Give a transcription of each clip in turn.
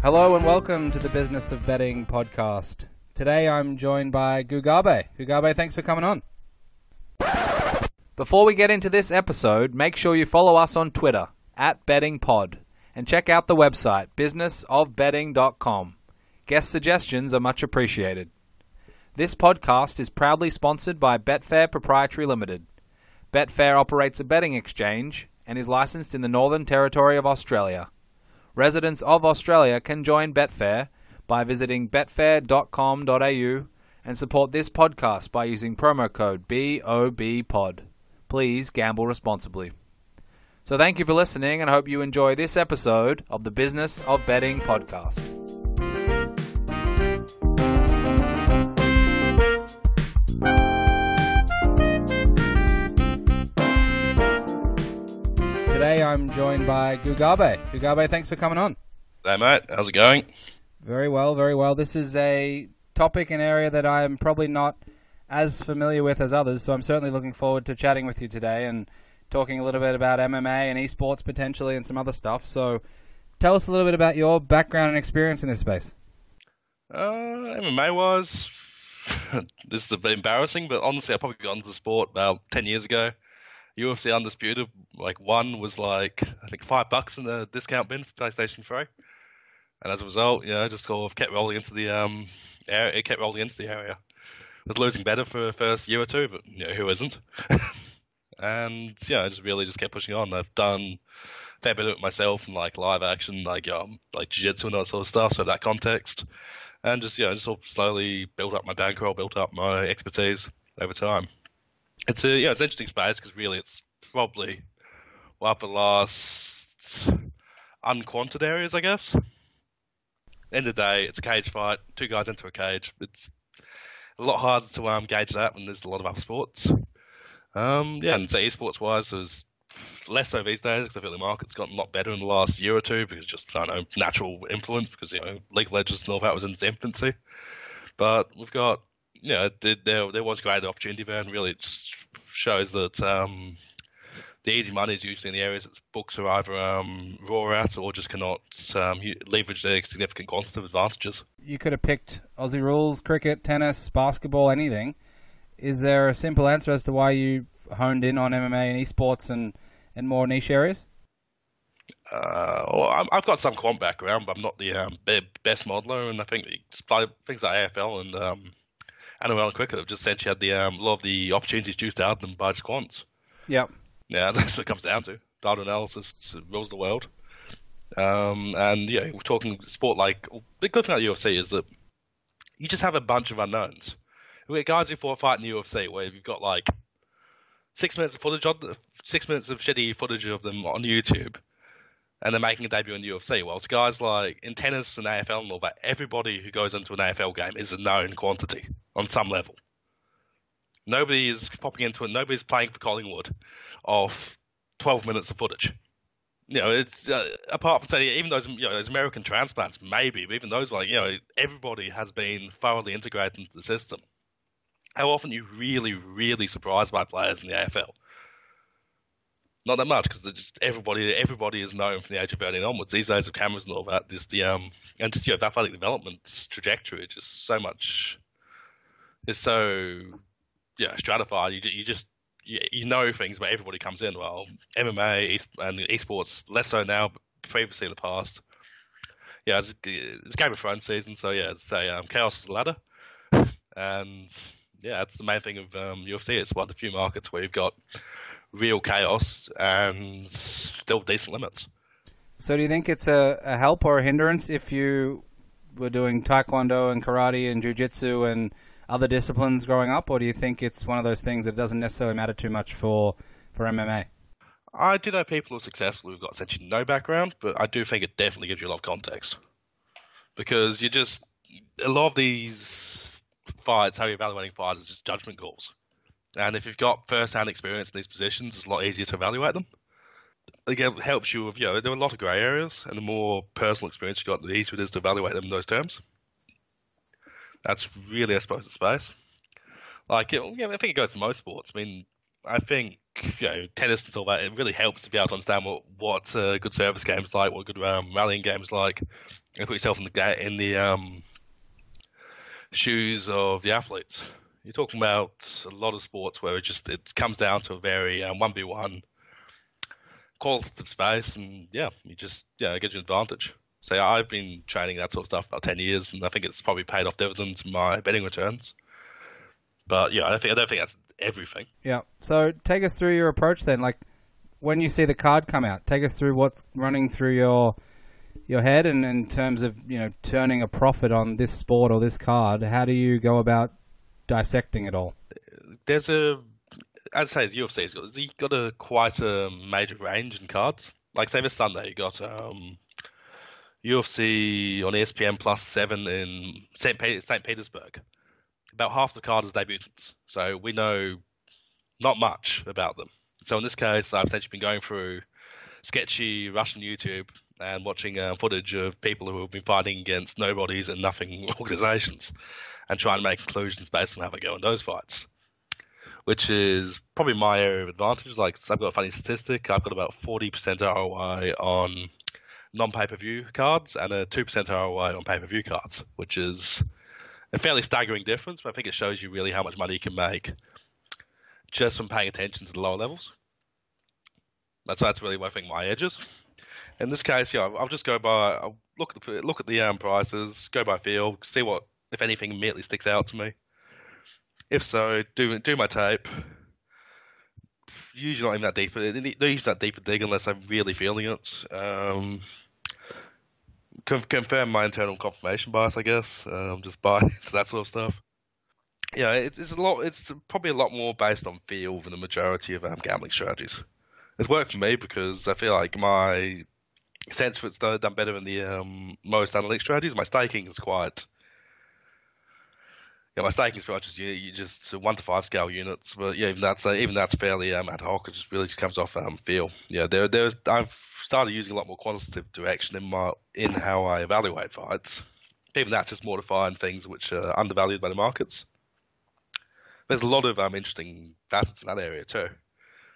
Hello and welcome to the Business of Betting podcast. Today I'm joined by Gugabe. Gugabe, thanks for coming on. Before we get into this episode, make sure you follow us on Twitter at bettingpod and check out the website businessofbetting.com. Guest suggestions are much appreciated. This podcast is proudly sponsored by Betfair Proprietary Limited. Betfair operates a betting exchange and is licensed in the Northern Territory of Australia. Residents of Australia can join Betfair by visiting betfair.com.au and support this podcast by using promo code BOBPOD. Please gamble responsibly. So, thank you for listening and I hope you enjoy this episode of the Business of Betting podcast. I'm joined by Gugabe. Gugabe, thanks for coming on. Hey mate, how's it going? Very well, very well. This is a topic and area that I am probably not as familiar with as others, so I'm certainly looking forward to chatting with you today and talking a little bit about MMA and esports potentially and some other stuff. So tell us a little bit about your background and experience in this space. Uh, MMA wise, this is a bit embarrassing, but honestly, I probably got into the sport about 10 years ago. UFC Undisputed, like one was like I think five bucks in the discount bin for PlayStation 3, and as a result, you know, just sort of kept rolling into the um area. It kept rolling into the area. Was losing better for the first year or two, but you know who isn't? and yeah, I just really just kept pushing on. I've done a fair bit of it myself and like live action, like um like jiu-jitsu and all that sort of stuff. So that context, and just yeah, just sort of slowly built up my bankroll, built up my expertise over time it's a yeah, it's interesting space because really it's probably one of the last unquanted areas, I guess. End of the day, it's a cage fight, two guys into a cage. It's a lot harder to um, gauge that when there's a lot of other sports. Um, yeah, and so esports wise, there's less so these days because I feel the market's gotten a lot better in the last year or two because just I don't know natural influence because you know League of Legends and all that was in its infancy. But we've got you know, there there was great opportunity there, and really just shows that um, the easy money is usually in the areas that books are either um, raw at or just cannot um, leverage their significant quantitative advantages. You could have picked Aussie rules, cricket, tennis, basketball, anything. Is there a simple answer as to why you honed in on MMA and esports and, and more niche areas? Uh, well, I've got some quant background, but I'm not the um, best modeler, and I think things like AFL and um, And cricket have just said she had the um, a lot of the opportunities juiced out of them by just quants. Yep. Yeah, that's what it comes down to. Data analysis rules the world. Um, and yeah, we're talking sport like the good thing about UFC is that you just have a bunch of unknowns. We guys who fought fight in the UFC where you've got like six minutes of footage on six minutes of shitty footage of them on YouTube, and they're making a debut in the UFC. Well, it's guys like in tennis and AFL and all that, everybody who goes into an AFL game is a known quantity on some level. Nobody is popping into it. Nobody's playing for Collingwood off 12 minutes of footage. You know, it's uh, apart from say even those you know those American transplants, maybe, but even those like you know everybody has been thoroughly integrated into the system. How often you really, really surprised by players in the AFL? Not that much because everybody everybody is known from the age of 13 onwards. These days of cameras and all that, just the um and just you know, athletic development trajectory just so much is so yeah stratified. You you just you, you know things, but everybody comes in. Well, MMA and esports less so now, but previously in the past. Yeah, it's, it's Game of Thrones season, so yeah, a um, chaos is the ladder, and yeah, that's the main thing of um, UFC. It's one of the few markets where you've got real chaos and still decent limits. So, do you think it's a, a help or a hindrance if you were doing taekwondo and karate and jujitsu and other disciplines growing up, or do you think it's one of those things that doesn't necessarily matter too much for for MMA? I do know people who are successful who've got essentially no background, but I do think it definitely gives you a lot of context because you just a lot of these fights, how you're evaluating fights, is just judgment calls. And if you've got first-hand experience in these positions, it's a lot easier to evaluate them. Again, it helps you with, you know, there are a lot of grey areas, and the more personal experience you've got, the easier it is to evaluate them in those terms. That's really, I suppose, the space. Like, it, I think it goes to most sports. I mean, I think you know tennis and all that. It really helps to be able to understand what what uh, good service games like, what good um, rallying games like, and put yourself in the in the um, shoes of the athletes. You're talking about a lot of sports where it just it comes down to a very um, one v one qualitative space, and yeah, you just yeah, it gives you an advantage. So yeah, I've been training that sort of stuff for about ten years, and I think it's probably paid off dividends in my betting returns. But yeah, I don't think I don't think that's everything. Yeah. So take us through your approach then. Like when you see the card come out, take us through what's running through your your head, and in terms of you know turning a profit on this sport or this card. How do you go about dissecting it all? There's a as I say, UFC's got you've got a quite a major range in cards. Like say this Sunday, you got um, UFC on ESPN Plus Seven in St. St. Petersburg. About half the card is debutants, so we know not much about them. So in this case, I've essentially been going through sketchy Russian YouTube and watching uh, footage of people who have been fighting against nobodies and nothing organizations, and trying to make conclusions based on how they go in those fights which is probably my area of advantage. Like I've got a funny statistic. I've got about 40% ROI on non-pay-per-view cards and a 2% ROI on pay-per-view cards, which is a fairly staggering difference, but I think it shows you really how much money you can make just from paying attention to the lower levels. That's that's really where I think my edges. In this case, yeah, I'll just go by I'll look at the, look at the um, prices, go by feel, see what if anything immediately sticks out to me. If so, do do my tape. Usually not even that deep. They're usually that deep a dig unless I'm really feeling it. Um, confirm my internal confirmation bias, I guess. Um, just buy into that sort of stuff. Yeah, it's a lot. It's probably a lot more based on feel than the majority of um, gambling strategies. It's worked for me because I feel like my sense for it's done better than the um, most analytic strategies. My staking is quite yeah, my staking structures you, you just one to five scale units, but yeah, even that's uh, even that's fairly um, ad hoc. It just really just comes off um, feel. Yeah, there there's I've started using a lot more quantitative direction in my in how I evaluate fights. Even that's just find things which are undervalued by the markets. There's a lot of um, interesting facets in that area too.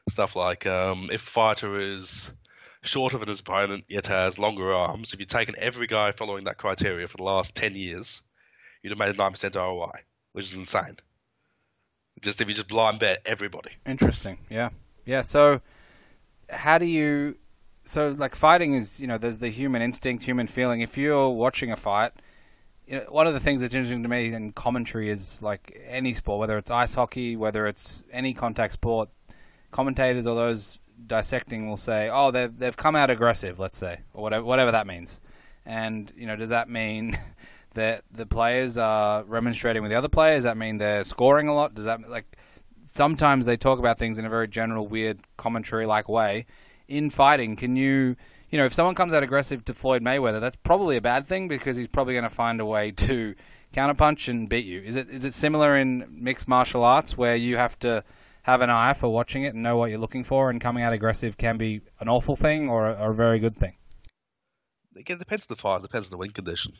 Stuff like um, if fighter is shorter than his opponent yet has longer arms, if you've taken every guy following that criteria for the last 10 years, you'd have made a 9% ROI which is insane. Just if you just blind bet everybody. Interesting. Yeah. Yeah. So, how do you? So, like fighting is, you know, there's the human instinct, human feeling. If you're watching a fight, you know, one of the things that's interesting to me in commentary is like any sport, whether it's ice hockey, whether it's any contact sport, commentators or those dissecting will say, "Oh, they've they've come out aggressive," let's say, or whatever whatever that means. And you know, does that mean that the players are remonstrating with the other players? Does that mean they're scoring a lot? Does that like sometimes they talk about things in a very general, weird commentary like way? In fighting, can you you know if someone comes out aggressive to Floyd Mayweather, that's probably a bad thing because he's probably going to find a way to counterpunch and beat you. Is it is it similar in mixed martial arts where you have to have an eye for watching it and know what you're looking for, and coming out aggressive can be an awful thing or a, or a very good thing? It depends on the fight. It depends on the win condition.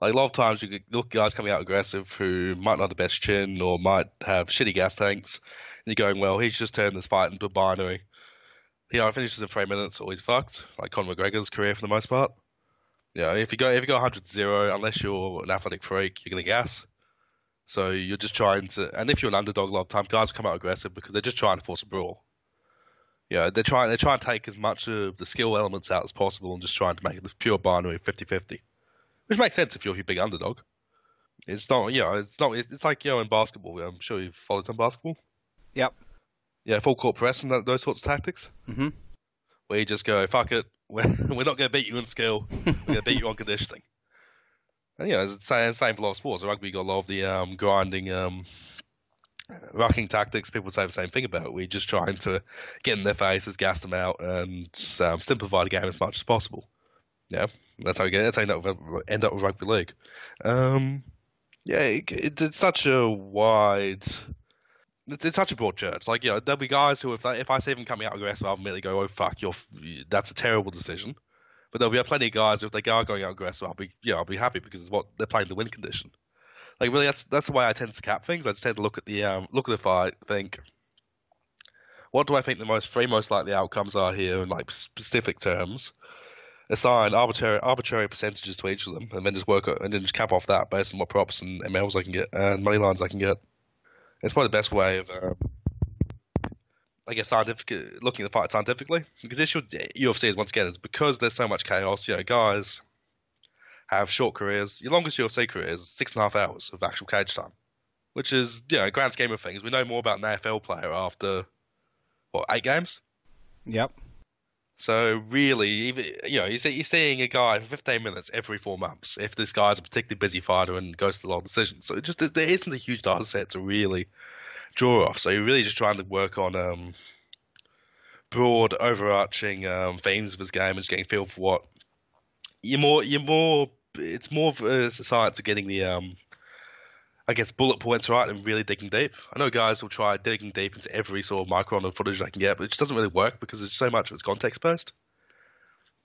Like a lot of times, you look guys coming out aggressive who might not have the best chin or might have shitty gas tanks, and you're going, well, he's just turned this fight into a binary. He either finishes in three minutes he's fucked, like Conor McGregor's career for the most part. Yeah, if you go if you go 100-0, unless you're an athletic freak, you're gonna gas. So you're just trying to, and if you're an underdog a lot of time, guys come out aggressive because they're just trying to force a brawl. Yeah, they're trying they're trying to take as much of the skill elements out as possible and just trying to make it pure binary 50-50 which makes sense if you're a big underdog. It's not, you know, it's not. It's like you know in basketball. I'm sure you've followed some basketball. Yep. Yeah, full court press and that, those sorts of tactics. Mm-hmm. Where you just go, fuck it, we're, we're not going to beat you in skill. We're going to beat you on conditioning. And yeah, it's the same, for a lot of sports. Rugby got a lot of the um, grinding, um, rucking tactics. People say the same thing about it. We're just trying to get in their faces, gas them out, and um, simplify the game as much as possible. Yeah. That's how we get. That's how you end up with, end up with rugby league. Um, yeah, it, it, it's such a wide. It's, such a broad church. Like, you know, there'll be guys who, if, if I see them coming out of aggressive, I'll immediately go, "Oh fuck, you're that's a terrible decision." But there'll be plenty of guys who, if they are going out aggressive, I'll be, yeah, I'll be happy because it's what they're playing the win condition. Like really, that's that's the way I tend to cap things. I just tend to look at the um, look at the fight, think, what do I think the most three most likely outcomes are here in like specific terms, assign arbitrary arbitrary percentages to each of them, and then just work and then just cap off that based on what props and MLs I can get and money lines I can get. It's probably the best way of, um, I guess, scientific looking at the fight scientifically. Because this with UFC is once again is because there's so much chaos. You know, guys have short careers. Your longest UFC career is six and a half hours of actual cage time, which is, you know, grand scheme of things. We know more about an AFL player after what eight games. Yep. So really, even, you know, you're, seeing a guy for 15 minutes every four months. If this guy's a particularly busy fighter and goes to the long decisions, so just there isn't a huge data set to really draw off. So you're really just trying to work on um, broad, overarching um, themes of his game and just getting feel for what you're more. You're more. It's more of a science of getting the um, I guess bullet points right and really digging deep. I know guys will try digging deep into every sort of micron of footage they can get, but it just doesn't really work because there's so much of it's context based.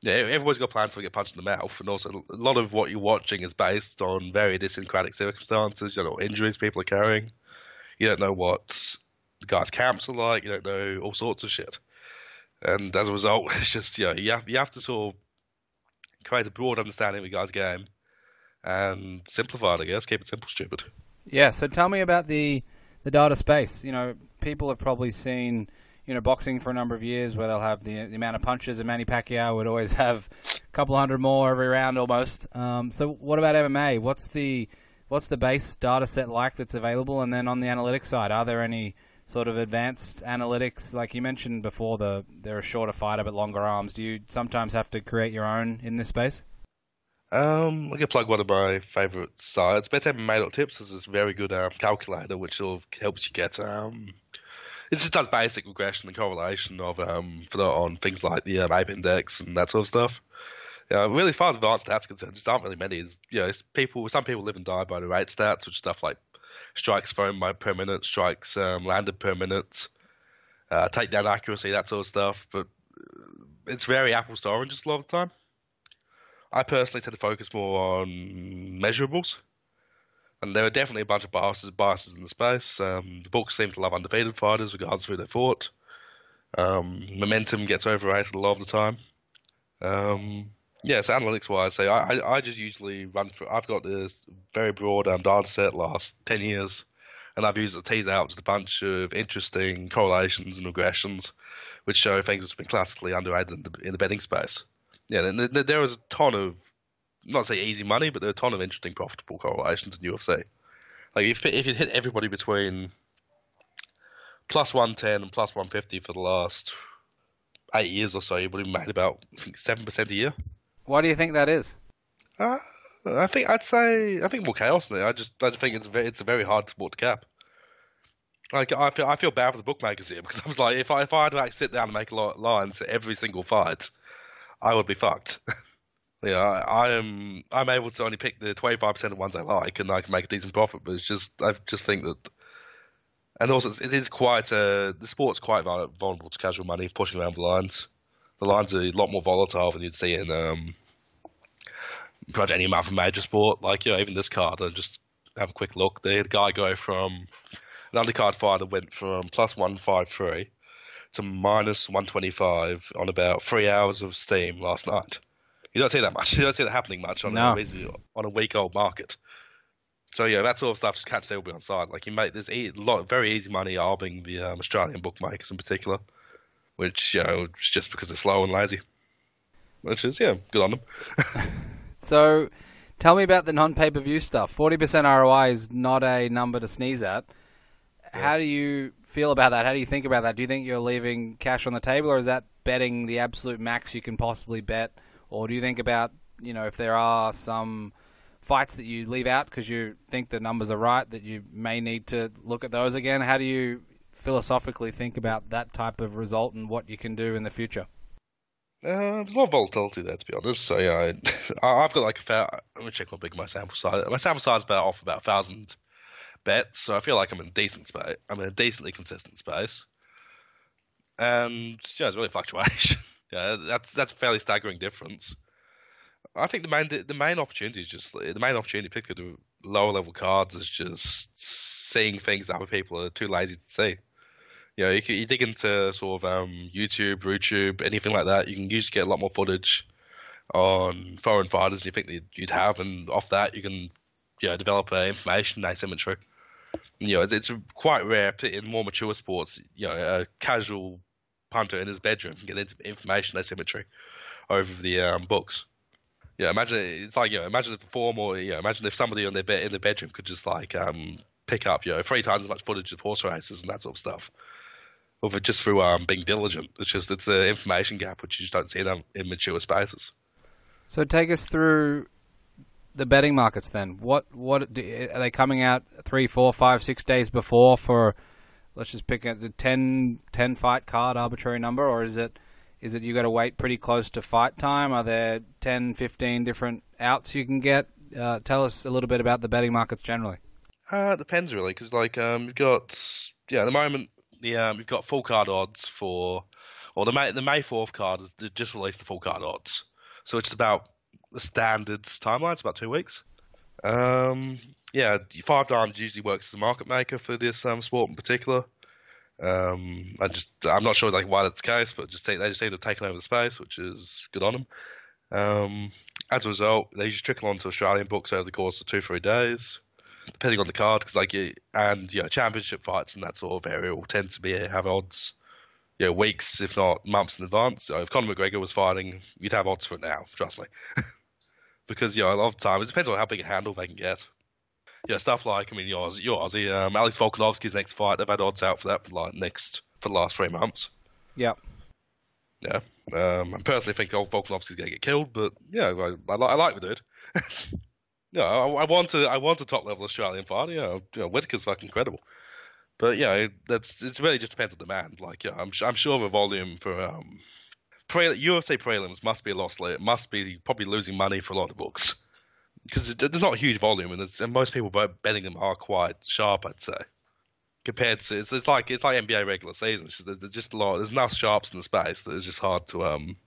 Yeah, everyone's got plans to get punched in the mouth, and also a lot of what you're watching is based on very idiosyncratic circumstances. You know injuries people are carrying. You don't know what the guys' camps are like. You don't know all sorts of shit. And as a result, it's just you know you have you have to sort of create a broad understanding of the guy's game and simplify it. I guess keep it simple, stupid. Yeah, so tell me about the the data space. You know, people have probably seen you know boxing for a number of years where they'll have the, the amount of punches, and Manny Pacquiao would always have a couple hundred more every round almost. Um, so what about MMA? What's the what's the base data set like that's available? And then on the analytics side, are there any sort of advanced analytics like you mentioned before? The they're a shorter fighter but longer arms. Do you sometimes have to create your own in this space? Um, I can plug one of my favourite sites. BetMMA.tips is this very good um, calculator which sort of helps you get um, it just does basic regression and correlation of um on things like the um, ape index and that sort of stuff. Yeah, really, as far as advanced stats concerned, just aren't really many. Is you know, people some people live and die by the rate stats, which stuff like strikes thrown by per minute, strikes um, landed per minute, uh, takedown accuracy, that sort of stuff. But uh, it's very apples to oranges a lot of the time. I personally tend to focus more on measurables. And there are definitely a bunch of biases, biases in the space. Um, the books seem to love undefeated fighters, regardless of who they fought. Um, momentum gets overrated a lot of the time. Um, yeah, so analytics wise, so I, I, just usually run through. I've got this very broad um, data set last 10 years, and I've used it to tease out just a bunch of interesting correlations and regressions, which show things which have been classically underrated in the, in the betting space yeah, there was a ton of not say easy money, but there were a ton of interesting profitable correlations in UFC. Like if if you hit everybody between plus one ten and plus one fifty for the last eight years or so, you would have made about seven percent a year. Why do you think that is? Uh, I think I'd say I think more chaos there. I just I just think it's very, it's a very hard sport to cap. Like I feel I feel bad for the bookmakers here because I was like if I if I had to like sit down and make a lines for every single fight, I would be fucked. yeah, I, I, am. I'm able to only pick the 25 percent of the ones I like, and I can make a decent profit. But it's just, I just think that, and also it is quite a. The sport's quite vulnerable to casual money pushing around the lines. The lines are a lot more volatile than you'd see in um, pretty much any amount of major sport. Like you know, even this card, I just have a quick look. The guy go from an undercard fighter went from plus one five three to minus 125 on about three hours of steam last night. You don't see that much. You don't see that happening much on, no. a, on a week old market. So yeah, that sort of stuff just can't still be on side. Like you make there's a lot very easy money arbing the um, Australian bookmakers in particular, which you know just because they're slow and lazy. Which is yeah, good on them. so, tell me about the non pay per view stuff. Forty percent ROI is not a number to sneeze at. How do you feel about that? How do you think about that? Do you think you're leaving cash on the table, or is that betting the absolute max you can possibly bet? Or do you think about, you know, if there are some fights that you leave out because you think the numbers are right, that you may need to look at those again? How do you philosophically think about that type of result and what you can do in the future? Uh, there's a lot of volatility there, to be honest. So yeah, I, have got like a fair. Let me check how big my sample size. My sample size is about off about a thousand bets, so I feel like I'm in a decent space. I'm in a decently consistent space, and yeah, it's really fluctuation. yeah, that's that's a fairly staggering difference. I think the main the main opportunity is just the main opportunity particularly the lower level cards is just seeing things that other people are too lazy to see. You know, you, can, you dig into sort of um, YouTube, YouTube, anything like that. You can usually get a lot more footage on foreign fighters you think you'd have, and off that you can, you know, develop uh, information asymmetry. You know, it's quite rare in more mature sports. You know, a casual punter in his bedroom can get information asymmetry over the um, books. Yeah, imagine it's like you know, imagine if a form or you know, imagine if somebody in their bed in their bedroom could just like um, pick up you know three times as much footage of horse races and that sort of stuff, or just through um, being diligent. It's just it's an information gap which you just don't see in, in mature spaces. So take us through the betting markets then. What what are they coming out three, four, five, six days before for? Let's just pick a the 10, 10 fight card arbitrary number, or is it is it you got to wait pretty close to fight time? Are there 10, 15 different outs you can get? Uh, tell us a little bit about the betting markets generally. Uh, it depends really, because like um, you've got yeah at the moment the um, you've got full card odds for, or the May the May fourth card has just released the full card odds, so it's about the standard timeline. It's about two weeks. Um, yeah, 5Dimes usually works as a market maker for this um, sport in particular. Um, I just I'm not sure like why that's the case, but just they just seem to have taken over the space, which is good on them. Um, as a result, they just trickle onto Australian books over the course of two three days, depending on the card. Because like and you know championship fights and that sort of area will tend to be have odds, you know, weeks if not months in advance. So if Conor McGregor was fighting, you'd have odds for it now. Trust me. because you know a lot of the time it depends on how big a handle they can get yeah, stuff like I mean, yours, yours, um, Alex Volkanovski's next fight. They've had odds out for that for like next for the last three months. Yeah. Yeah. Um, I personally think Volkanovski's going to get killed, but yeah, I, I, I like the dude. yeah, I, I, want to I want a top level Australian fighter. Yeah, you know, Whittaker's fucking incredible. But yeah, that's it's really just depends on demand. Like, yeah, I'm I'm sure the volume for um, pre, UFC prelims must be a loss. It must be probably losing money for a lot of books because there's not a huge volume, and, and, most people betting them are quite sharp, I'd say. Compared to it's, it's like it's like NBA regular season. There's, there's, just a lot. There's enough sharps in the space that it's just hard to um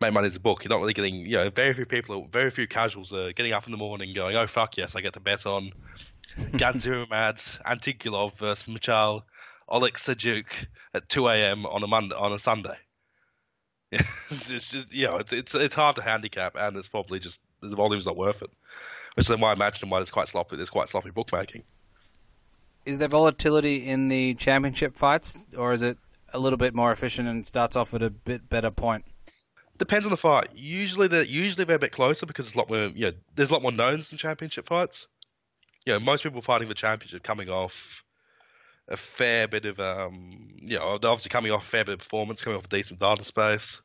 make money as a book. You're not really getting you know very few people, very few casuals are getting up in the morning going, oh fuck yes, I get to bet on Gadzhimurad Antigulov versus Michal Oleksiejczuk at 2 a.m. on a Monday on a Sunday. it's just you know it's it's it's hard to handicap, and it's probably just the volume's not worth it. Which then why I imagine why it's quite sloppy. There's quite sloppy bookmaking. Is there volatility in the championship fights, or is it a little bit more efficient and starts off at a bit better point? Depends on the fight. Usually, they're usually they're a bit closer because there's a lot more. You know, there's a lot more knowns in championship fights. You know, most people fighting the championship coming off a fair bit of um, you know, obviously coming off a fair bit of performance, coming off a decent data space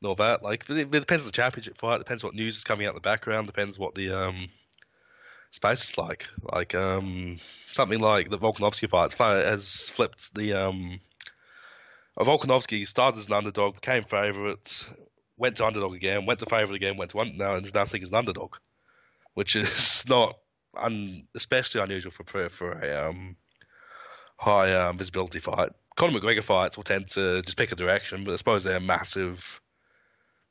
and all that. Like, it, it depends on the championship fight. Depends what news is coming out in the background. Depends what the um, space is like. Like um, something like the Volkanovski fight has flipped the um, Volkanovski started as an underdog, became favourite, went to underdog again, went to favourite again, went to un- now and is now seen as an underdog, which is not un- especially unusual for for a um, high um, visibility fight. Conor McGregor fights will tend to just pick a direction, but I suppose they're massive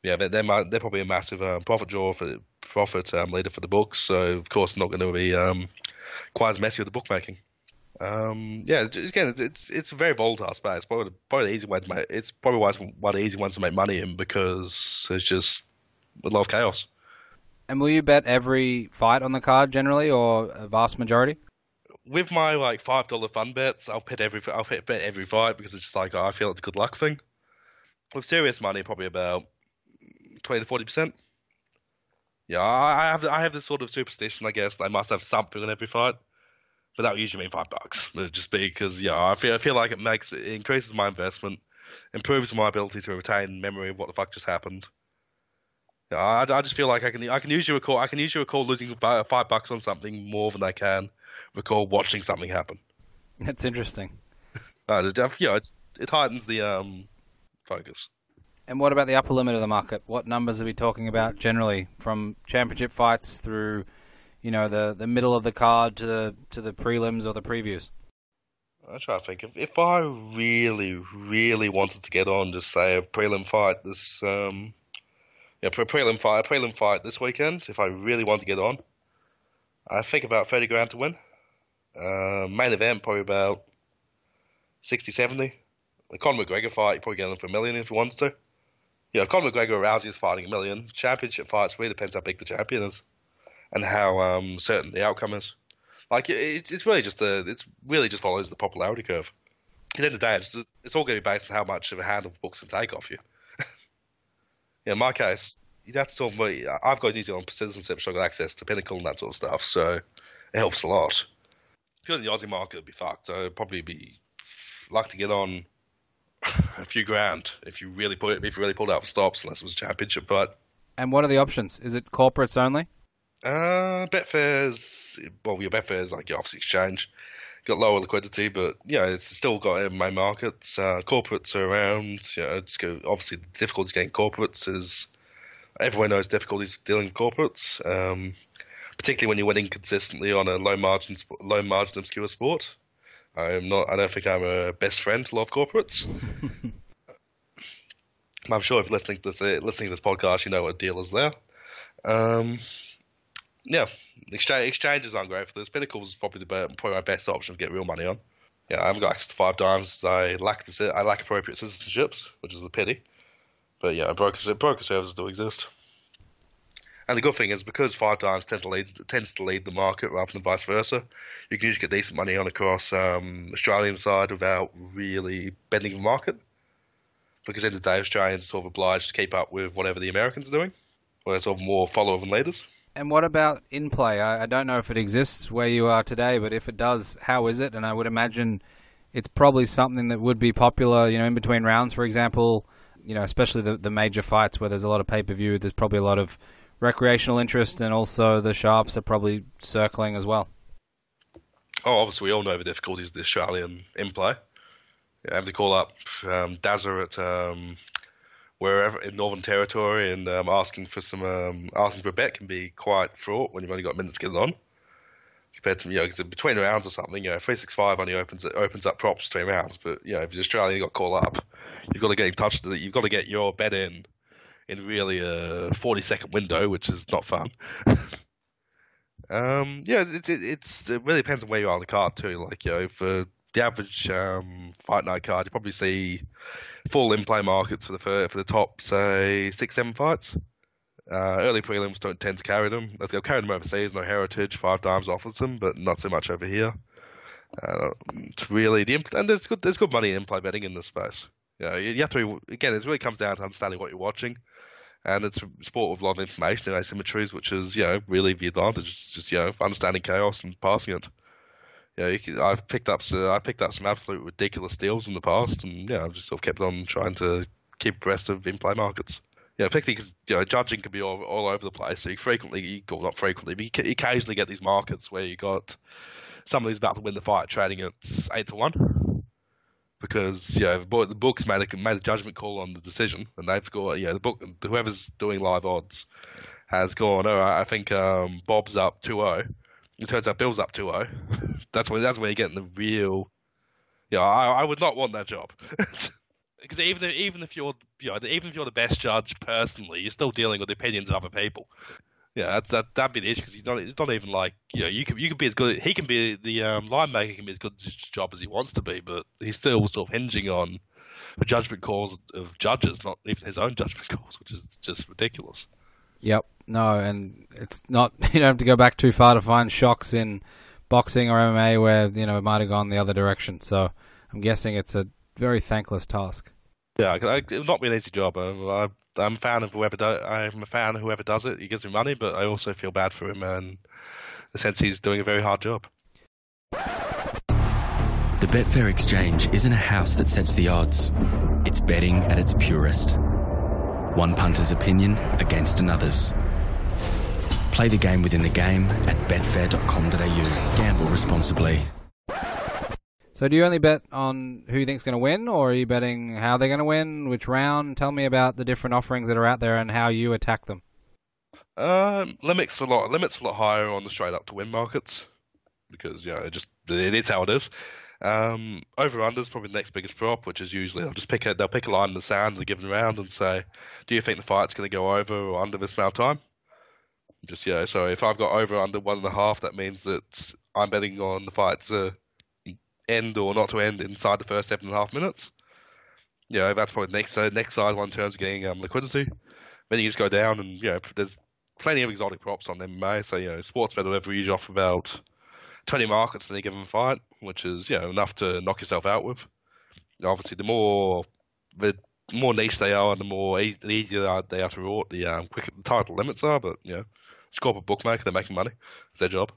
yeah, they're, they're, probably a massive um, profit draw for profit um, leader for the books. So of course not going to be um, quite as messy with the bookmaking. Um, yeah, again, it's, it's it's a very volatile space. Probably probably the easy way to make it's probably one of the easy ones to make money in because there's just a lot of chaos. And will you bet every fight on the card generally, or a vast majority? With my like five dollar fun bets, I'll bet every I'll bet every fight because it's just like I feel it's a good luck thing. With serious money, probably about twenty to forty percent. Yeah, I have I have this sort of superstition, I guess. I must have something in every fight, but that would usually mean five bucks. It would just be because yeah, I feel I feel like it makes it increases my investment, improves my ability to retain memory of what the fuck just happened. Yeah, I, I just feel like I can I can usually recall I can usually recall losing five bucks on something more than I can recall watching something happen. That's interesting. uh, yeah, it, it heightens the um, focus. And what about the upper limit of the market? What numbers are we talking about generally, from championship fights through, you know, the, the middle of the card to the to the prelims or the previews? I try to think if if I really really wanted to get on, just say a prelim fight this um, yeah, pre prelim fight a prelim fight this weekend. If I really want to get on, I think about 30 grand to win. Uh, main event, probably about 60, 70. The Conor McGregor fight, you probably get him for a million if you wanted to. You know, Conor McGregor or Rousey is fighting a million. Championship fights really depends how big the champion is and how um, certain the outcome is. Like it, it's really just a, it's really just follows the popularity curve. At the end of the day, it's, it's all going to be based on how much of a handle the books can take off you. yeah, in my case, you'd have to talk about. I've got New Zealand citizenship, so I've got access to Pinnacle and that sort of stuff, so it helps a lot. In the Aussie market, it'd be fucked. So it'd probably be like to get on a few grand if you really put it, if you really pulled out stops, unless it was a championship fight. And what are the options? Is it corporates only? Uh, Betfair's well, your Betfair's like your obviously exchange. Got lower liquidity, but yeah, it's still got main markets. Uh, corporates are around. You know, it's go, obviously the difficulty getting corporates is everyone knows difficulties dealing with corporates, um, particularly when you're winning consistently on a low margin, low margin obscure sport. I'm not. I don't think I'm a best friend to a lot of corporates. I'm sure if listening to this, listening to this podcast, you know what a deal is there. Um, yeah, exchange, exchanges aren't great for this. Pinnacle is probably the probably my best option to get real money on. Yeah, I haven't got access to 5Dimes. I lack the, I lack appropriate citizenships, which is a pity. But yeah, broker broker services do exist. And the good thing is because 5Dimes tend to lead, tends to lead the market rather than vice versa, you can usually get decent money on across um, Australian side without really bending the market. Because in the day, Australians are sort of obliged to keep up with whatever the Americans are doing, where sort of more follower than leaders. And what about in play? I, I, don't know if it exists where you are today, but if it does, how is it? And I would imagine it's probably something that would be popular, you know, in between rounds, for example. You know, especially the the major fights where there's a lot of pay per view. There's probably a lot of recreational interest, and also the sharps are probably circling as well. Oh, obviously, we all know the difficulties of the Australian in play. Yeah, having to call up um, Dazza at um, wherever in Northern Territory and um, asking for some um, asking for a bet can be quite fraught when you've only got minutes to get it on. Compared to you know, between rounds or something, you know, three six five only opens opens up props between rounds, but you know, if the Australian you got called up, you've got to get in touch. You've got to get your bet in in really a forty second window, which is not fun. um, yeah, it, it, it's it really depends on where you are on the card too. Like you know, for the average um, fight night card, you probably see full in play markets for the for, the top say six seven fights. Uh, early prelims don't tend to carry them. They'll carry them overseas. No heritage, 5Dimes offers them, but not so much over here. Uh, it's really the and there's good there's good money in play betting in this space. You, know, you, you have to be, again. It really comes down to understanding what you're watching, and it's a sport with a lot of information and asymmetries, which is you know really the advantage. It's just you know understanding chaos and passing it yeah, can, I've picked up so I picked up some absolute ridiculous deals in the past, and yeah, I've just sort of kept on trying to keep abreast of in-play markets. Yeah, particularly because you know judging can be all, all over the place. So you frequently, you, well, not frequently, but you occasionally get these markets where you got somebody who's about to win the fight trading at eight to one because you know the books made a made a judgment call on the decision, and they've got yeah the book whoever's doing live odds has gone. Oh, I think um, Bob's up 2-0 it turns out Bill's up 2-0. that's when that's when you're getting the real. Yeah, I, I would not want that job. because even even if you're you know, even if you're the best judge personally, you're still dealing with the opinions of other people. Yeah, that's, that that'd be the issue because he's not. It's not even like you know you can you can be as good. He can be the um, line maker can be as good a job as he wants to be, but he's still sort of hinging on the judgment calls of judges, not even his own judgment calls, which is just ridiculous. Yep. No, and it's not. You don't have to go back too far to find shocks in boxing or MMA where you know it might have gone the other direction. So I'm guessing it's a very thankless task. Yeah, it's not be an easy job. I, am a fan of whoever does. I'm a fan of whoever does it. He gives me money, but I also feel bad for him and the sense he's doing a very hard job. The Betfair Exchange isn't a house that sets the odds. It's betting at its purest. One punter's opinion against another's. Play the game within the game at betfair.com.au. Gamble responsibly. So, do you only bet on who you think's going to win, or are you betting how they're going to win, which round? Tell me about the different offerings that are out there and how you attack them. Um, limits a lot. Limits a lot higher on the straight up to win markets because yeah, it just it is how it is. Um, over under is probably the next biggest prop, which is usually they'll just pick a they'll pick a line in the sand a given round and say, do you think the fight's going to go over or under this amount of time? Just yeah, so if I've got over under one and a half, that means that I'm betting on the fight to end or not to end inside the first seven and a half minutes. Yeah, that's probably the next uh, next side one of getting um, liquidity. Then you just go down and you know there's plenty of exotic props on MMA. So you know Sportsbet will ever usually offer about 20 markets in any given fight, which is you know enough to knock yourself out with. Obviously, the more the more niche they are, and the more easy, the easier they are to reward, the um, quicker the title limits are. But you know, it's corporate bookmaker, they're making money. It's their job.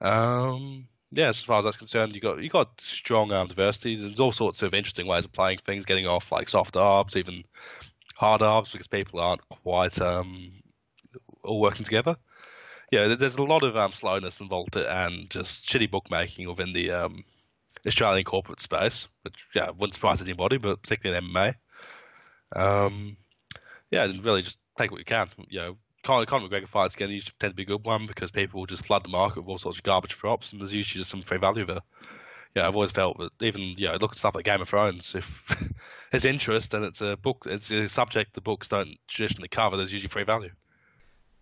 Um, yeah, as far as that's concerned, you got you got strong um, diversity. There's all sorts of interesting ways of playing things, getting off like soft arbs, even hard arbs, because people aren't quite um, all working together. Yeah, there's a lot of um, slowness involved and just shitty bookmaking within the um, Australian corporate space, which yeah wouldn't surprise anybody, but particularly in MMA. Um, yeah, really just take what you can. You know, Conor, Conor McGregor fights again usually tend to be a good one because people will just flood the market with all sorts of garbage props, and there's usually just some free value there. Yeah, I've always felt that even you know, look at stuff like Game of Thrones. If there's interest and it's a book, it's a subject the books don't traditionally cover, there's usually free value.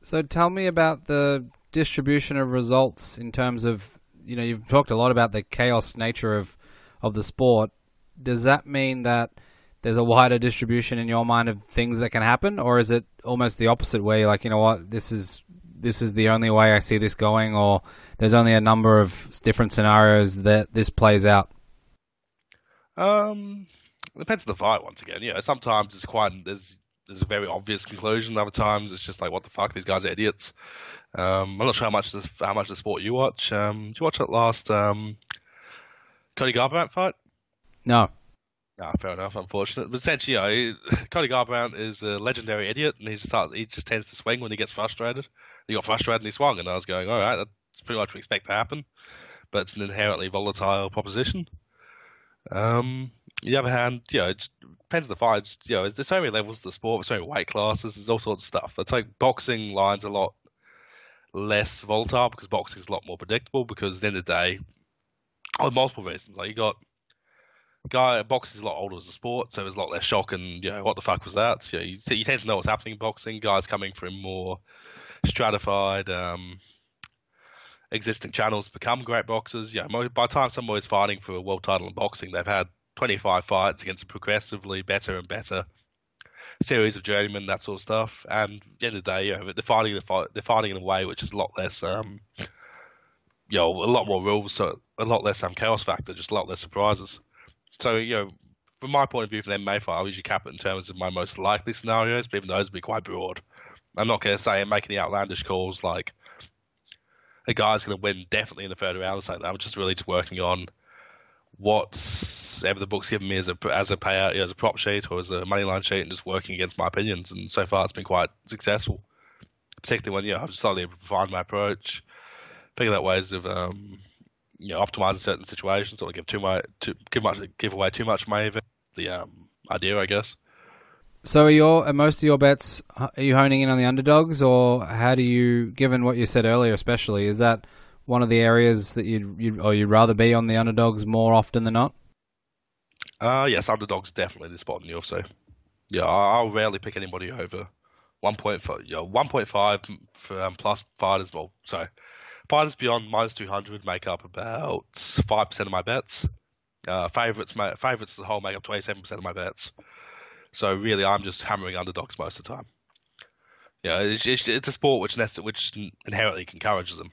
So tell me about the distribution of results in terms of you know you've talked a lot about the chaos nature of of the sport. Does that mean that there's a wider distribution in your mind of things that can happen, or is it almost the opposite where you're like, you know what, this is this is the only way I see this going, or there's only a number of different scenarios that this plays out? Um, it depends on the fight. Once again, you know, sometimes it's quite there's there's a very obvious conclusion. Other times it's just like, what the fuck, these guys are idiots. Um, I'm not sure how much this, how much the sport you watch. Um, did you watch that last um, Cody Garbrandt fight? No. Ah, fair enough. Unfortunate, but essentially, you know, Cody Garbrandt is a legendary idiot, and he just start, he just tends to swing when he gets frustrated. He got frustrated and he swung, and I was going, all right, that's pretty much what we expect to happen, but it's an inherently volatile proposition. Um, on the other hand, you know, it depends on the fight. You know, there's so many levels to the sport, there's so many weight classes, there's all sorts of stuff. It's like boxing lines a lot less volatile because boxing is a lot more predictable. Because at the end of the day, on multiple reasons, like you got guy boxing is a lot older as a sport, so there's a lot less shock and you know what the fuck was that? So, you, you tend to know what's happening in boxing. Guys coming from more stratified um, existing channels become great boxers. You know, by the time someone is fighting for a world title in boxing, they've had 25 fights against a progressively better and better series of journeymen, that sort of stuff. And at the end of the day, you know, they're fighting the they're fighting in a way which is a lot less, um, you know, a lot more rules, so a lot less um, chaos factor, just a lot less surprises. So, you know, from my point of view for an MMA fight, I usually cap it in terms of my most likely scenarios, but even those would be quite broad. I'm not going to say I'm making the outlandish calls like a guy's going to win definitely in the third round or something. I'm just really just working on whatever the book's given me as a as a payout, you know, as a prop sheet or as a money line sheet, and just working against my opinions. And so far, it's been quite successful. Particularly when you know I've slowly refined my approach, figuring out ways of um, you know, optimizing certain situations, or give too much, too, give much, give away too much money. The um, idea, I guess. So, are your are most of your bets are you honing in on the underdogs, or how do you, given what you said earlier, especially, is that one of the areas that you'd, you'd or you'd rather be on the underdogs more often than not? Uh yes, underdogs definitely the spot in the UFC. Yeah, I'll rarely pick anybody over 1.5, you know, 1.5 for um, plus fighters. Well, sorry, Fighters beyond minus 200 make up about 5% of my bets. Uh, favorites, favorites as a whole make up 27% of my bets. So really, I'm just hammering underdogs most of the time. Yeah, it's, it's, a sport which which inherently encourages them.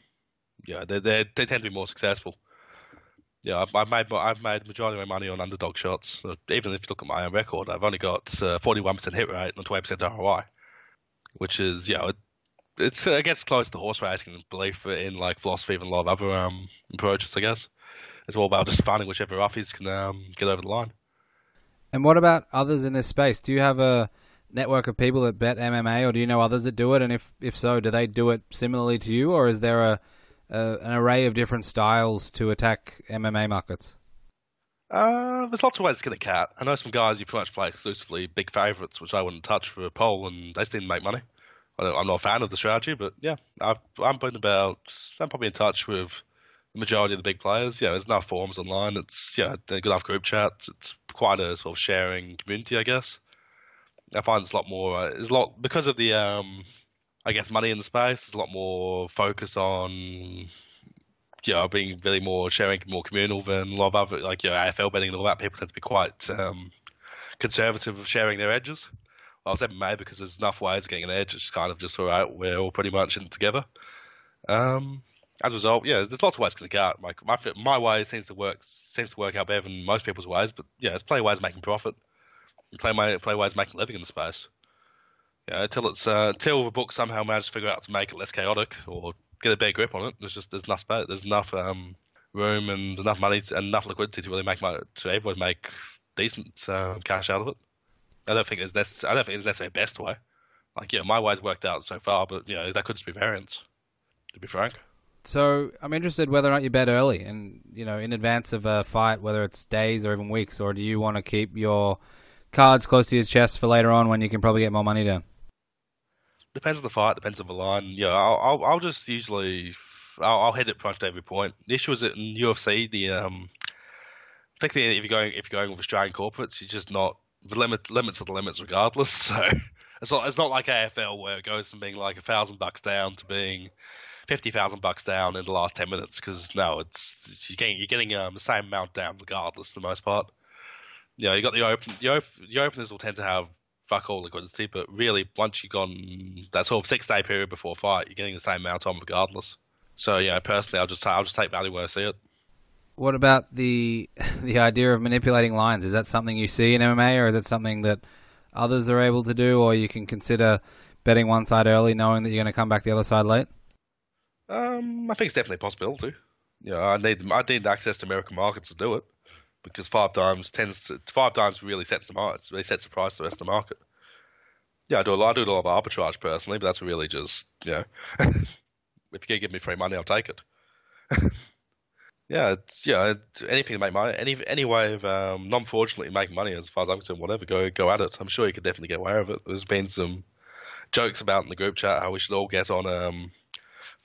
Yeah, they they they tend to be more successful. Yeah, I've, I've made I've made majority of my money on underdog shots. Even if you look at my own record, I've only got uh, 41% hit rate and 20% ROI, which is know it's I guess close to horse racing and belief in like philosophy and a lot of other um, approaches. I guess it's all about just finding whichever roughies can um, get over the line. And what about others in this space? Do you have a network of people that bet MMA, or do you know others that do it? And if if so, do they do it similarly to you, or is there a, a an array of different styles to attack MMA markets? Uh, there's lots of ways to get a cat. I know some guys who pretty much play exclusively big favourites, which I wouldn't touch for a poll, and they still make money. I'm not a fan of the strategy, but yeah, I've, I'm putting about. I'm probably in touch with the majority of the big players. Yeah, there's enough forums online. It's yeah, good enough group chats. It's quite a sort of sharing community, I guess. I find it's a lot more. Uh, it's a lot because of the um, I guess, money in the space. There's a lot more focus on, you know, being really more sharing, more communal than a lot of other, like, you know, AFL betting and all that. People tend to be quite um, conservative of sharing their edges. I was MMA because there's enough ways of getting an edge. It's kind of just all right. We're all pretty much in together. Um, as a result, yeah, there's lots of ways to get out. My my way seems to work seems to work out better than most people's ways, but yeah, there's plenty of ways of making profit. Of, plenty of ways of making a living in the space. Yeah, until it's uh, until the book somehow manages to figure out to make it less chaotic or get a better grip on it. There's just there's enough there's enough um, room and enough money to, and enough liquidity to really make my, to everyone make decent uh, cash out of it. I don't think it's necessary. I don't think it's necessarily the best way. Like yeah, my way's worked out so far, but you know that could just be variance. To be frank. So I'm interested whether or not you bet early, and you know, in advance of a fight, whether it's days or even weeks, or do you want to keep your cards close to your chest for later on when you can probably get more money down? Depends on the fight. Depends on the line. Yeah, I'll I'll, I'll just usually I'll, I'll hit it punch to every point. The issue is that in UFC, the um, particularly if you're going if you're going with Australian corporates, you're just not the limit limits are the limits regardless. So it's not it's not like AFL where it goes from being like a thousand bucks down to being fifty thousand bucks down in the last ten minutes because no, it's you're getting you're getting um, the same amount down regardless for the most part. You know, you got the open the, open, the openers will tend to have fuck all liquidity, but really once you've gone that sort of six day period before fight, you're getting the same amount on regardless. So yeah, personally, I'll just I'll just take value where I see it. What about the the idea of manipulating lines? Is that something you see in MMA, or is it something that others are able to do, or you can consider betting one side early, knowing that you're going to come back the other side late? Um, I think it's definitely a possibility. Yeah, I need I need access to American markets to do it because 5Dimes tends to, 5Dimes really sets the market, really sets the price for the rest of the market. Yeah, I do a lot, I do a lot of arbitrage personally, but that's really just you know, if you can give me free money, I'll take it. yeah, it's, yeah, anything to make money, any any way of um, non-fraudulently making money, as far as I'm concerned, whatever, go go at it. I'm sure you could definitely get away with it. There's been some jokes about in the group chat how we should all get on um,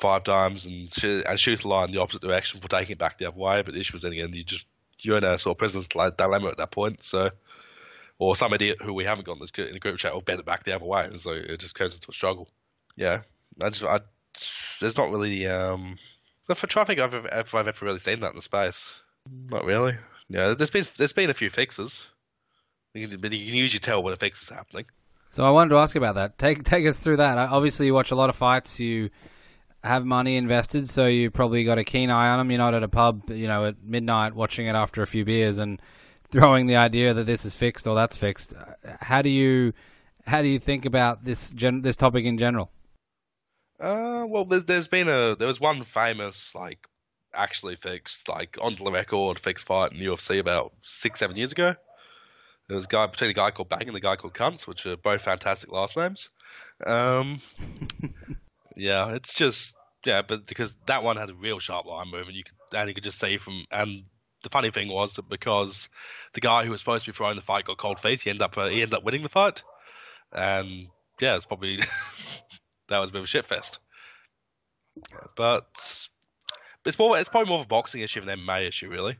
5Dimes and shoot, and shoot a line in the opposite direction for taking it back the other way. But the issue is, in the end, you just you're in a sort of prisoner's dilemma at that point. So, or some idiot who we haven't got in the group chat will bet it back the other way, and so it just goes into a struggle. Yeah, I just, I, there's not really um, for traffic I've ever, I've ever really seen that in the space. Not really. Yeah, there's been there's been a few fixes, but you can usually tell when a fix is happening. So I wanted to ask about that. Take take us through that. Uh, obviously, you watch a lot of fights. You have money invested, so you probably got a keen eye on them. You're not at a pub, you know, at midnight watching it after a few beers and throwing the idea that this is fixed or that's fixed. Uh, how do you how do you think about this gen- this topic in general? Uh, well, there's been a there was one famous like actually fixed like on the record fixed fight in the UFC about six seven years ago. There was a guy between a guy called Bang and a guy called Kuntz, which are both fantastic last names. Um, yeah, it's just yeah, but because that one had a real sharp line move, and you could and you could just see from and the funny thing was that because the guy who was supposed to be throwing the fight got cold feet, he ended up uh, he ended up winning the fight, and yeah, it's probably that was a bit of a shitfest. But it's more it's probably more of a boxing issue than an MMA issue, really.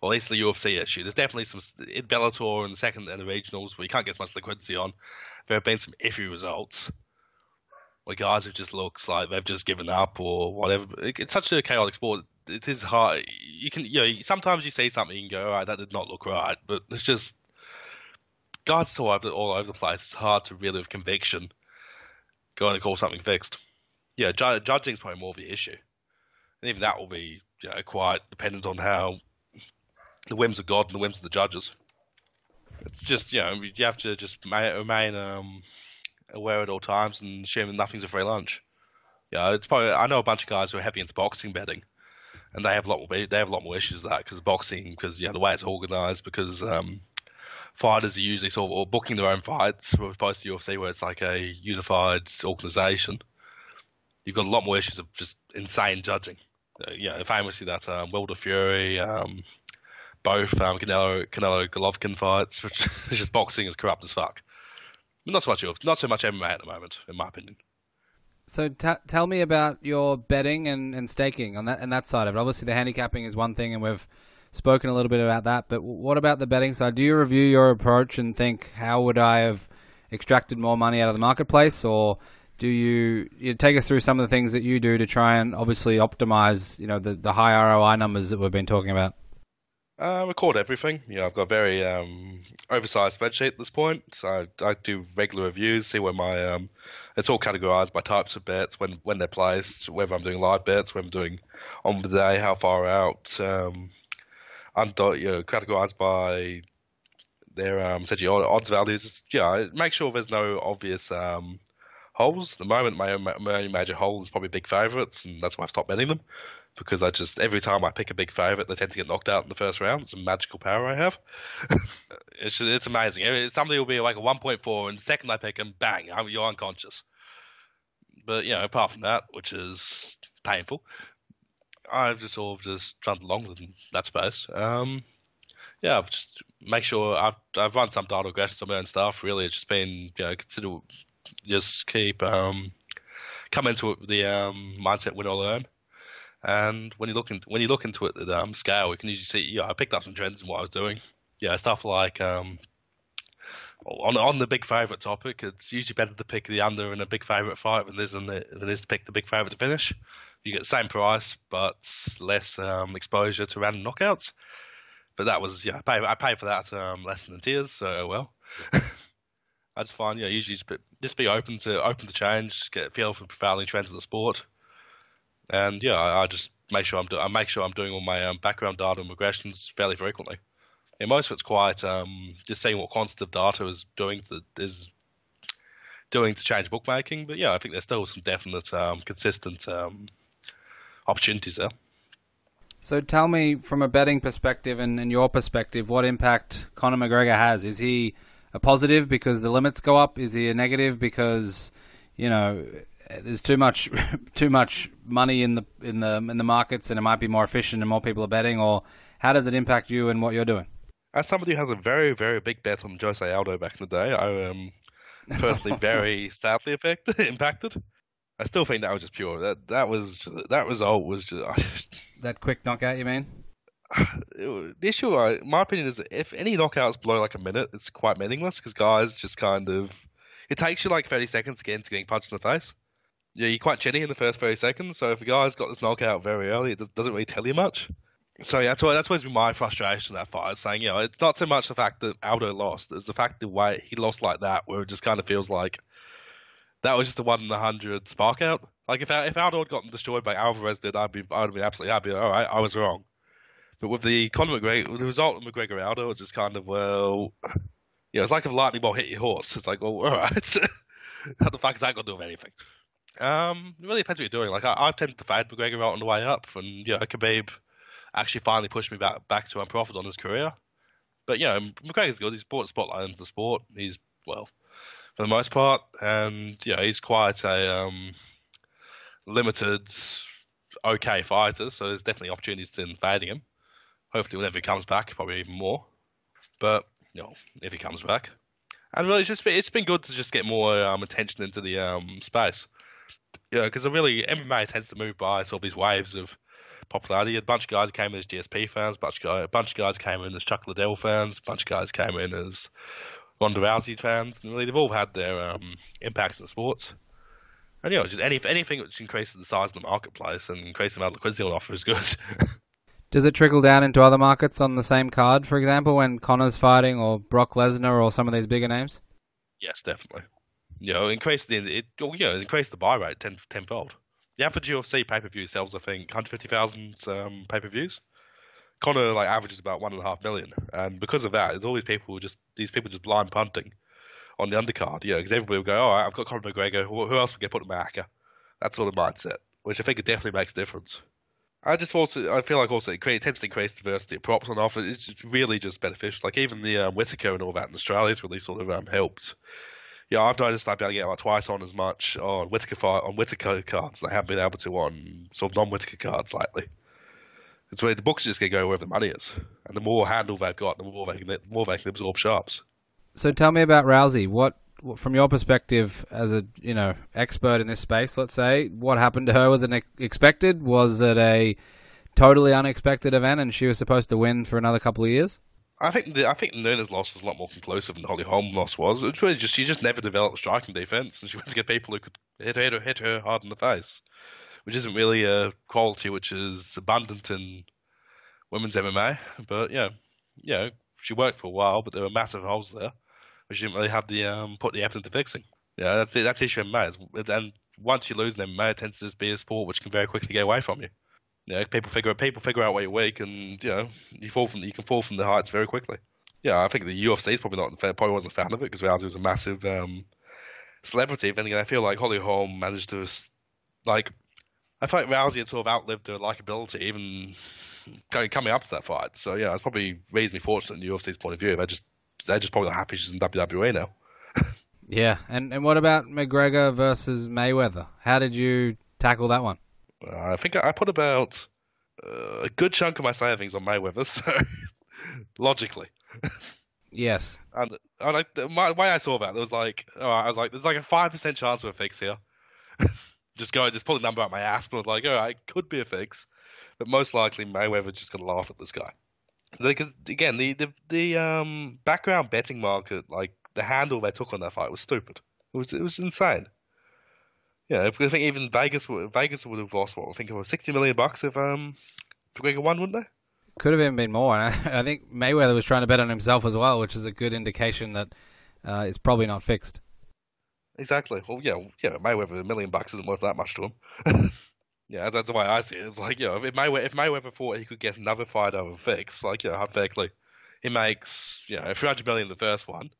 Or at least the UFC issue. There's definitely some in Bellator and the second and the regionals where you can't get as much liquidity on. There have been some iffy results where guys have just looks like they've just given up or whatever. It's such a chaotic sport. It is hard. You can, you know, sometimes you see something and go, all right, that did not look right, but it's just guys so over all over the place. It's hard to really have conviction go and call something fixed. Yeah, ju- judging is probably more of the issue, and even that will be you know, quite dependent on how the whims of God and the whims of the judges. It's just you know you have to just remain um, aware at all times and assuming nothing's a free lunch. Yeah, it's probably I know a bunch of guys who are heavy into boxing betting, and they have a lot more they have a lot more issues with that because boxing because yeah the way it's organised because um, fighters are usually sort of or booking their own fights as opposed to UFC where it's like a unified organisation. You've got a lot more issues of just insane judging. Uh, yeah, famously that um, Wilder Fury, um, both um, Canelo Canelo Golovkin fights, which is just boxing is corrupt as fuck. Not so much UFC, not so much MMA at the moment, in my opinion. So t- tell me about your betting and, and staking on that and that side of it. Obviously, the handicapping is one thing, and we've spoken a little bit about that. But what about the betting side? Do you review your approach and think how would I have extracted more money out of the marketplace, or do you, you take us through some of the things that you do to try and obviously optimize, you know, the, the high ROI numbers that we've been talking about? I record everything. Know, I've got a very um, oversized spreadsheet at this point. So I, I do regular reviews, see where my um, it's all categorized by types of bets, when when they're placed, whether I'm doing live bets, whether I'm doing on the day, how far out. Um, I'm you know, categorized by their um, essentially odds values. Yeah, make sure there's no obvious um, holes. At the moment, my, my only major hole is probably big favourites, and that's why I've stopped betting them because I just every time I pick a big favourite, they tend to get knocked out in the first round. It's a magical power I have. it's just, it's amazing. Somebody will be like a 1.4, and the second I pick them, bang, you're unconscious. But you know, apart from that, which is painful, I've just sort of just trundled along in that space. Um, yeah, I've just make sure I've I've run some data regressions on my own stuff. Really, it's just been you know consider just keep um, come into it with the um, mindset win or learn. And when you look into when you look into it at um, scale, you can usually see. Yeah, I picked up some trends in what I was doing. Yeah, stuff like um, on on the big favourite topic, it's usually better to pick the under in a big favourite fight than it is, than it is to pick the big favourite to finish. You get the same price, but less um, exposure to random knockouts. But that was yeah, I paid, I for that um, less than tears, so oh well. I just find yeah, usually just be, just be open to open to change, get a feel for prevailing trends of the sport, and yeah, I, I just make sure I'm do, I make sure I'm doing all my um, background data and regressions fairly frequently. And most of it's quite um, just seeing what quantitative data is doing to, is doing to change bookmaking. But yeah, I think there's still some definite um, consistent um, opportunities there. So tell me, from a betting perspective and, and your perspective, what impact Conor McGregor has? Is he a positive because the limits go up? Is he a negative because you know there's too much too much money in the in the in the markets and it might be more efficient and more people are betting? Or how does it impact you and what you're doing? As somebody who has a very very big bet on Jose Aldo back in the day, I am personally very sadly affected, impacted. I still think that was just pure. That that was just, that result was just that quick knockout. You mean? the issue, my opinion, is if any knockouts below like a minute, it's quite meaningless because guys just kind of it takes you like 30 seconds again to get into getting punched in the face. Yeah, you're quite chinny in the first 30 seconds. So if a guy's got this knockout very early, it doesn't really tell you much. So yeah, that's why that's always been my frustration that fight. Saying you know, it's not so much the fact that Aldo lost, it's the fact the way he lost like that, where it just kind of feels like that was just a one in a hundred spark out. Like if if Aldo had gotten destroyed by Alvarez, did I'd be I'd be absolutely happy. All right, I was wrong. But with the Conor McGregor, the result of McGregor Aldo, it's just kind of well, yeah, it's like if a lightning bolt hit your horse. It's like, well, all right, how the fuck is that to do with anything? Um, it really depends what you're doing. Like I, I tend to fade McGregor out on the way up, and you know, Khabib actually finally pushed me back back to unprofitable on his career. But yeah, McGregor's good. He's brought spotlight into the sport. He's well, for the most part, and yeah, he's quite a um, limited, okay fighter. So there's definitely opportunities in fading him. Hopefully, whenever he comes back, probably even more. But you know, if he comes back, and really, it's just been, it's been good to just get more um, attention into the um, space. Yeah, because really MMA tends to move by sort of these waves of popularity. A bunch of guys came in as GSP fans, a bunch of guys, a bunch of guys came in as Chuck Liddell fans, a bunch of guys came in as Ronda Rousey fans, and really they've all had their um, impacts in the sports. And you know, just any, anything which increases the size of the marketplace and increases the amount of liquidity on offer is good. Does it trickle down into other markets on the same card, for example, when Conor's fighting or Brock Lesnar or some of these bigger names? Yes, definitely. You know, increase the it, you know, increase the buy rate ten tenfold. The average UFC pay per view sells, I think, 150,000 um, pay per views. Conor like averages about one and a half million, and because of that, there's all these people just these people just blind punting on the undercard. Yeah, because everybody will go, "Oh, I've got Conor McGregor. Who else would get put in my hacker?" That sort of mindset, which I think it definitely makes a difference. I just also I feel like also it, creates, tends to increase diversity of props on offer. It's just really just beneficial. Like even the um, Whittaker and all that in Australia has really sort of um, helped yeah, I've noticed I've been able to get about twice on as much on Whittaker on Whittaker cards I haven't been able to on sort of non Whittaker cards lately. It's where the books are just going to go wherever the money is, and the more handle they've got, the more they can the more they can absorb sharps. So tell me about Rousey. What, from your perspective as a you know expert in this space, let's say, what happened to her? Was it expected? Was it a totally unexpected event, and she was supposed to win for another couple of years? I think the I think Nunes' loss was a lot more conclusive than Holly Holm loss was. It's really just she just never developed striking defense, and she went to get people who could hit her hit her hard in the face, which isn't really a quality which is abundant in women's MMA. But yeah, yeah, she worked for a while, but there were massive holes there, which she didn't really have the um, put the effort into fixing. Yeah, that's. That's the issue in MMA. And once you lose in MMA, it tends to just be a sport which can very quickly get away from you. You know, people figure people figure out where you're weak, and you know you fall from you can fall from the heights very quickly. Yeah, I think the UFC is probably not probably wasn't a fan of it because Rousey was a massive um, celebrity. Again, I feel like Holly Holm managed to like I feel like Rousey had sort of outlived her likability even coming up to that fight. So yeah, it's probably reasonably fortunate in the UFC's point of view. They're just they're just probably not happy she's in WWE now. yeah, and and what about McGregor versus Mayweather? How did you tackle that one? Uh, I think I put about uh, a good chunk of my savings on Mayweather, so logically. Yes. And, and I, my way I saw that, there was like, oh, I was like, there's like a five percent chance of a fix here. Just go, just pull a number out my ass, but I was like, right, it could be a fix, but most likely Mayweather just gonna laugh at this guy. Because again, the, the the um background betting market, like the handle they took on that fight was stupid. It was it was insane. Yeah, I think even Vegas Vegas would have lost what I think it was sixty million bucks if um McGregor won, wouldn't they? Could have even been more. And I, I, think Mayweather was trying to bet on himself as well, which is a good indication that uh, it's probably not fixed. Exactly. Well, yeah, yeah. Mayweather a million bucks isn't worth that much to him. yeah, that's the way I see it. It's like you know, if Mayweather, if Mayweather thought he could get another fight over fix, like you know, hypothetically, he makes you know three hundred million in the first one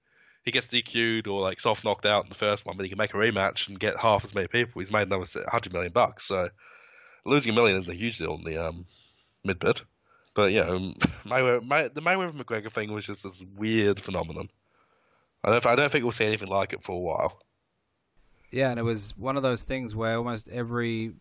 he gets DQ'd or like soft knocked out in the first one, but he can make a rematch and get half as many people. He's made another hundred million bucks. So losing a million isn't a huge deal in the um, mid bit. But yeah, um, Mayweather, May, the Mayweather McGregor thing was just this weird phenomenon. I don't, I don't think we'll see anything like it for a while. Yeah, and it was one of those things where almost every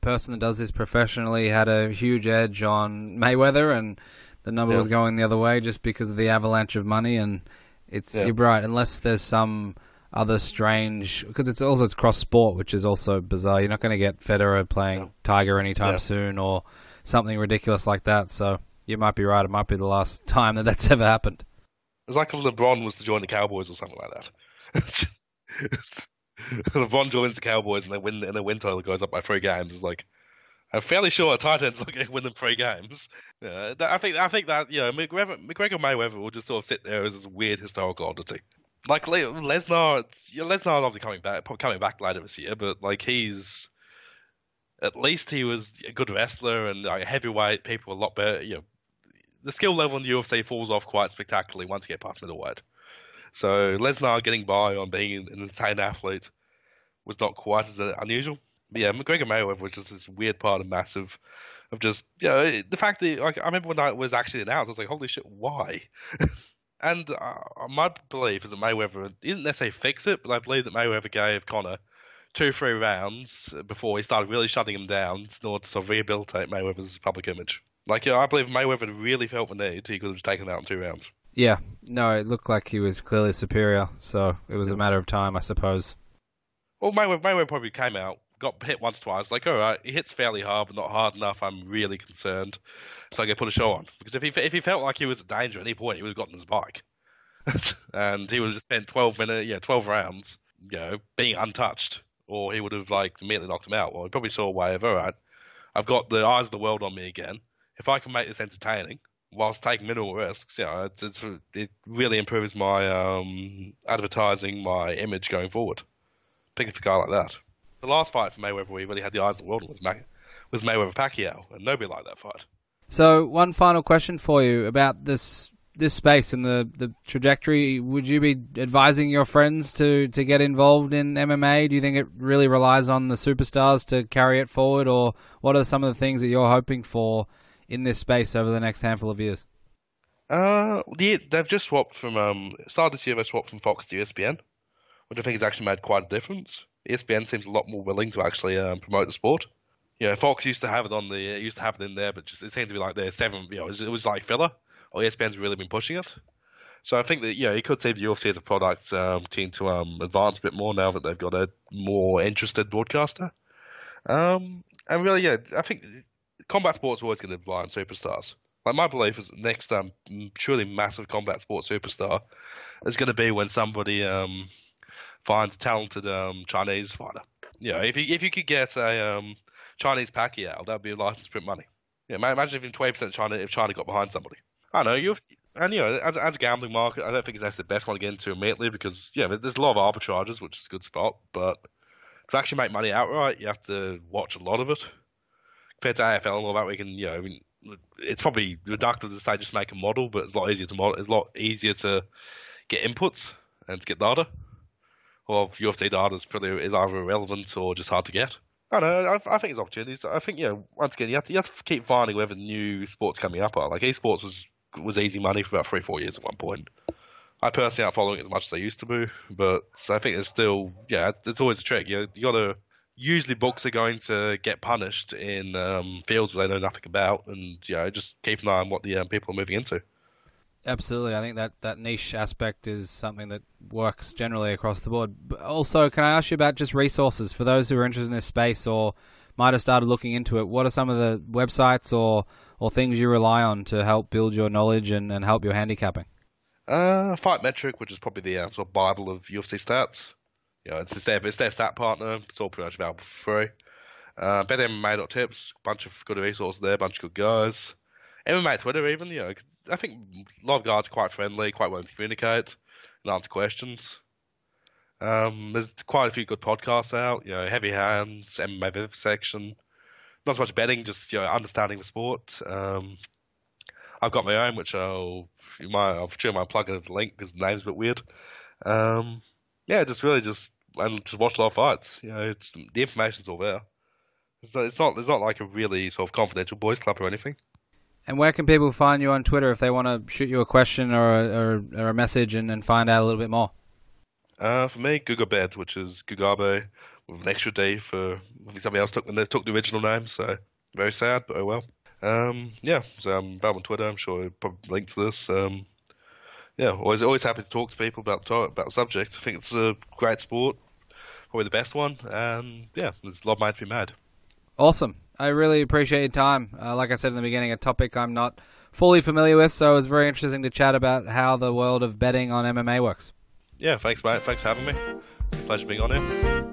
person that does this professionally had a huge edge on Mayweather, and the number yeah. was going the other way just because of the avalanche of money and it's yeah. you're right, unless there's some other strange because it's also it's cross sport, which is also bizarre. You're not going to get Federer playing yeah. Tiger anytime soon, or something ridiculous like that. So you might be right. It might be the last time that that's ever happened. It's like if LeBron was to join the Cowboys or something like that. LeBron joins the Cowboys and they win, and the win total goes up by three games. It's like I'm fairly sure Titans are going to win the three games. Yeah, I think I think that you know McGregor, McGregor Mayweather will just sort of sit there as this weird historical oddity. Like Lesnar, Lesnar obviously coming back, coming back later this year, but like he's at least he was a good wrestler and like, heavyweight. People a lot better. You know, the skill level in the UFC falls off quite spectacularly once you get past middleweight. So Lesnar getting by on being an insane athlete was not quite as unusual yeah, McGregor Mayweather was just this weird part of massive of just you know the fact that like I remember when I was actually announced, I was like, holy shit, why? and uh, my belief is that Mayweather didn't necessarily fix it, but I believe that Mayweather gave Conor two, three rounds before he started really shutting him down in order to sort of rehabilitate Mayweather's public image. Like, you know, I believe Mayweather really felt the need, he could have taken him out in two rounds. Yeah, no, it looked like he was clearly superior, so it was a matter of time, I suppose. Well, Mayweather, Mayweather probably came out got hit once, twice. Like, all right, he hits fairly hard, but not hard enough. I'm really concerned. So I go put a show on because if he if he felt like he was a danger at any point, he would have gotten his bike, and he would have just spent 12 minutes, yeah, 12 rounds, you know, being untouched, or he would have like immediately knocked him out. Well, he probably saw a way of all right. I've got the eyes of the world on me again. If I can make this entertaining whilst taking minimal risks, you know, it's it really improves my um, advertising, my image going forward. Pick a guy like that the last fight for Mayweather where he really had the eyes of the world was, May- was Mayweather Pacquiao, and nobody liked that fight. So, one final question for you about this this space and the, the trajectory. Would you be advising your friends to, to get involved in MMA? Do you think it really relies on the superstars to carry it forward, or what are some of the things that you're hoping for in this space over the next handful of years? Uh, they've just swapped from um, started this year. They swapped from Fox to ESPN, which I think has actually made quite a difference. ESPN seems a lot more willing to actually um, promote the sport. Yeah, Fox used to have it on the used to have it in there, but just it seemed to be like their seven. You know, it was, it was like filler. Or ESPN's really been pushing it. So I think that you could see the UFC as a product um, to um, advance a bit more now that they've got a more interested broadcaster. Um, and really, yeah, I think combat sports are always going to rely on superstars. Like my belief is the next um truly massive combat sports superstar is going to be when somebody um finds a talented um Chinese fighter. You know, if you if you could get a um Chinese Pacquiao, that'd be a license to print money. Yeah, imagine if twenty percent China if China got behind somebody. I know you and you know as as a gambling market, I don't think it's actually the best one to get into immediately because yeah, there's a lot of arbitrages, which is a good spot, but to actually make money outright, you have to watch a lot of it. Compared to AFL and all that, we can you know I mean it's probably reductive to say just make a model, but it's a lot easier to model. It's a lot easier to get inputs and to get data. Or if UFC data is pretty is either irrelevant or just hard to get. I know. I, I think it's opportunities. I think you know once again you have to you have to keep finding whether new sports coming up are. Like esports was was easy money for about three four years at one point. I personally aren't following it as much as I used to be, but I think it's still yeah it's always a trick. You you got to usually books are going to get punished in um, fields where they know nothing about, and you know just keep an eye on what the um, people are moving into. Absolutely, I think that, that niche aspect is something that works generally across the board. But also, can I ask you about just resources for those who are interested in this space or might have started looking into it? What are some of the websites or or things you rely on to help build your knowledge and, and help your handicapping? Uh, Fight Metric, which is probably the uh, sort of bible of UFC stats. You know, it's, it's their it's their stat partner. It's all pretty much available for free. Uh, BetMMA.tips, bunch of good resources there, bunch of good guys. MMA Twitter even, you know, I think a lot of guys are quite friendly, quite willing to communicate and answer questions. Um, there's quite a few good podcasts out, you know, Heavy Hands, MMA Vivisection. Not so much betting, just you know, understanding the sport. Um, I've got my own, which I'll you might I'll sure might plug the link because the name's a bit weird. Um, yeah, just really just and just watch a lot of fights. You know, it's the information's all there. It's not it's not like a really sort of confidential boys club or anything. And where can people find you on Twitter if they want to shoot you a question or a, or, or a message and, and, find out a little bit more? Uh, for me, Gugabed, which is Gugabe with an extra D for somebody else took when they took the original name, so very sad, but oh well. Um, yeah, so I'm about on Twitter. I'm sure I'll probably link to this. Um, yeah, always always happy to talk to people about about the subject. I think it's a great sport, probably the best one, and yeah, there's a lot of mind to be mad. Awesome. I really appreciate your time. Uh, like I said in the beginning, a topic I'm not fully familiar with, so it was very interesting to chat about how the world of betting on MMA works. Yeah, thanks, mate. Thanks for having me. Pleasure being on here.